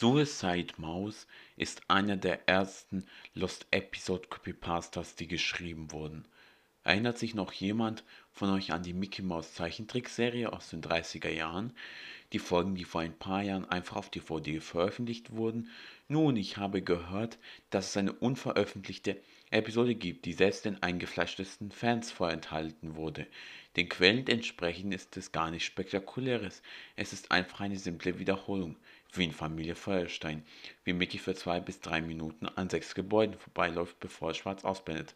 Suicide Mouse ist einer der ersten Lost Episode Creepypastas, die geschrieben wurden. Erinnert sich noch jemand von euch an die Mickey Mouse Zeichentrickserie aus den 30er Jahren? Die Folgen, die vor ein paar Jahren einfach auf DVD veröffentlicht wurden? Nun, ich habe gehört, dass es eine unveröffentlichte Episode gibt, die selbst den eingefleischtesten Fans vorenthalten wurde. Den Quellen entsprechend ist es gar nichts Spektakuläres. Es ist einfach eine simple Wiederholung, wie in Familie Feuerstein, wie Mickey für zwei bis drei Minuten an sechs Gebäuden vorbeiläuft, bevor es schwarz ausblendet.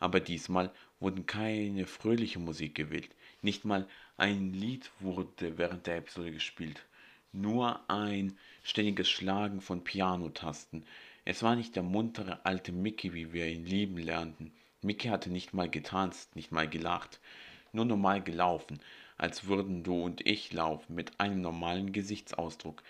Aber diesmal wurden keine fröhliche Musik gewählt. Nicht mal ein Lied wurde während der Episode gespielt. Nur ein ständiges Schlagen von Pianotasten. Es war nicht der muntere alte Mickey, wie wir ihn lieben lernten. Mickey hatte nicht mal getanzt, nicht mal gelacht nur normal gelaufen, als würden du und ich laufen, mit einem normalen Gesichtsausdruck,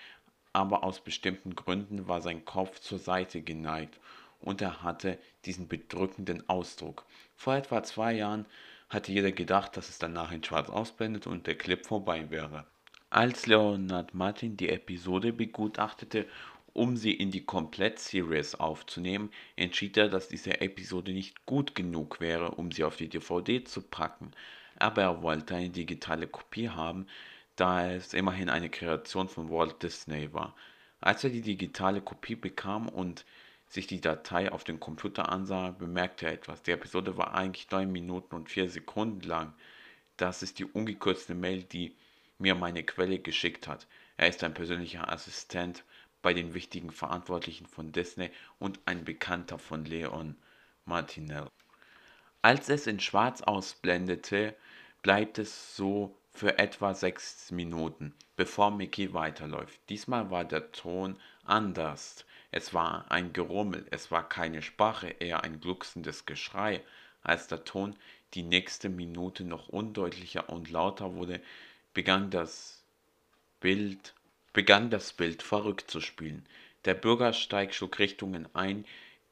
aber aus bestimmten Gründen war sein Kopf zur Seite geneigt und er hatte diesen bedrückenden Ausdruck. Vor etwa zwei Jahren hatte jeder gedacht, dass es danach in Schwarz ausblendet und der Clip vorbei wäre. Als Leonard Martin die Episode begutachtete, um sie in die Komplett-Series aufzunehmen, entschied er, dass diese Episode nicht gut genug wäre, um sie auf die DVD zu packen aber er wollte eine digitale Kopie haben, da es immerhin eine Kreation von Walt Disney war. Als er die digitale Kopie bekam und sich die Datei auf dem Computer ansah, bemerkte er etwas. Die Episode war eigentlich 9 Minuten und 4 Sekunden lang. Das ist die ungekürzte Mail, die mir meine Quelle geschickt hat. Er ist ein persönlicher Assistent bei den wichtigen Verantwortlichen von Disney und ein Bekannter von Leon Martinell. Als es in Schwarz ausblendete, bleibt es so für etwa sechs Minuten, bevor Mickey weiterläuft. Diesmal war der Ton anders. Es war ein Gerummel, es war keine Sprache, eher ein glucksendes Geschrei. Als der Ton die nächste Minute noch undeutlicher und lauter wurde, begann das Bild, begann das Bild verrückt zu spielen. Der Bürgersteig schlug Richtungen ein,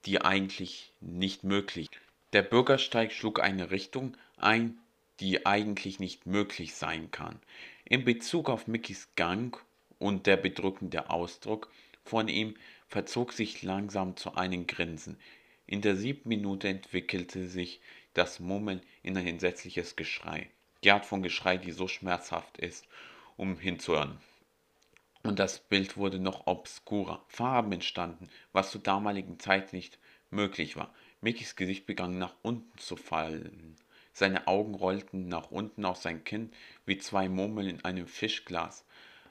die eigentlich nicht möglich der Bürgersteig schlug eine Richtung ein, die eigentlich nicht möglich sein kann. In Bezug auf Mickys Gang und der bedrückende Ausdruck von ihm verzog sich langsam zu einem Grinsen. In der siebten Minute entwickelte sich das Murmeln in ein entsetzliches Geschrei. Die Art von Geschrei, die so schmerzhaft ist, um hinzuhören. Und das Bild wurde noch obskurer. Farben entstanden, was zur damaligen Zeit nicht möglich war. Mickys Gesicht begann nach unten zu fallen. Seine Augen rollten nach unten aus sein Kinn wie zwei Murmeln in einem Fischglas,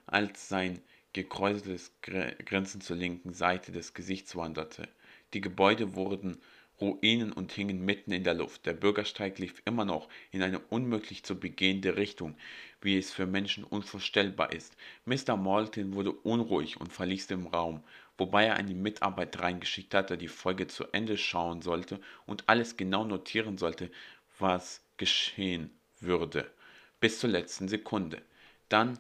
als sein gekräuseltes Grinsen zur linken Seite des Gesichts wanderte. Die Gebäude wurden Ruinen und hingen mitten in der Luft. Der Bürgersteig lief immer noch in eine unmöglich zu begehende Richtung, wie es für Menschen unvorstellbar ist. Mr. Maltin wurde unruhig und verließ den Raum wobei er eine Mitarbeiter reingeschickt hat, der die Folge zu Ende schauen sollte und alles genau notieren sollte, was geschehen würde, bis zur letzten Sekunde. Dann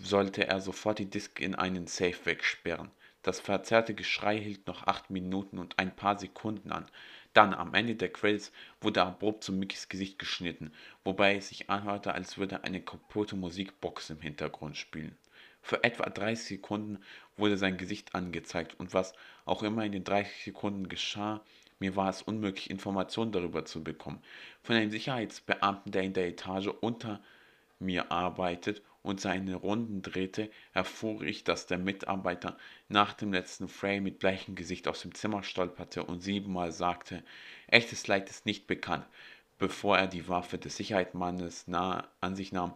sollte er sofort die Disk in einen Safe wegsperren. Das verzerrte Geschrei hielt noch acht Minuten und ein paar Sekunden an. Dann, am Ende der Credits, wurde abrupt zu Mickys Gesicht geschnitten, wobei es sich anhörte, als würde eine kaputte Musikbox im Hintergrund spielen. Für etwa 30 Sekunden wurde sein Gesicht angezeigt und was auch immer in den 30 Sekunden geschah, mir war es unmöglich, Informationen darüber zu bekommen. Von einem Sicherheitsbeamten, der in der Etage unter mir arbeitet und seine Runden drehte, erfuhr ich, dass der Mitarbeiter nach dem letzten Frame mit bleichem Gesicht aus dem Zimmer stolperte und siebenmal sagte, echtes Leid ist nicht bekannt, bevor er die Waffe des Sicherheitsmannes nah an sich nahm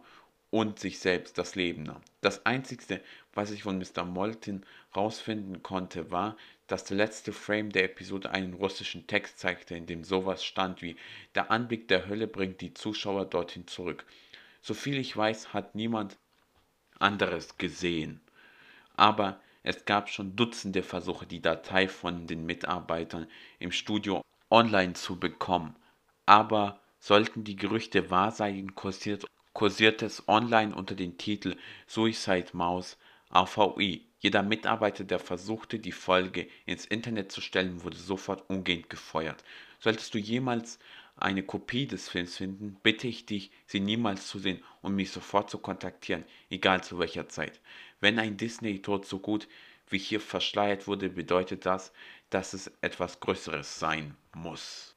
und sich selbst das Leben nahm. Das Einzige, was ich von Mr. Moltin rausfinden konnte, war, dass der letzte Frame der Episode einen russischen Text zeigte, in dem sowas stand wie Der Anblick der Hölle bringt die Zuschauer dorthin zurück. Soviel ich weiß, hat niemand anderes gesehen. Aber es gab schon Dutzende Versuche, die Datei von den Mitarbeitern im Studio online zu bekommen. Aber sollten die Gerüchte wahr sein, kursiert kursiert es online unter dem Titel Suicide Mouse AVI. Jeder Mitarbeiter, der versuchte, die Folge ins Internet zu stellen, wurde sofort umgehend gefeuert. Solltest du jemals eine Kopie des Films finden, bitte ich dich, sie niemals zu sehen und mich sofort zu kontaktieren, egal zu welcher Zeit. Wenn ein Disney-Tod so gut wie hier verschleiert wurde, bedeutet das, dass es etwas Größeres sein muss.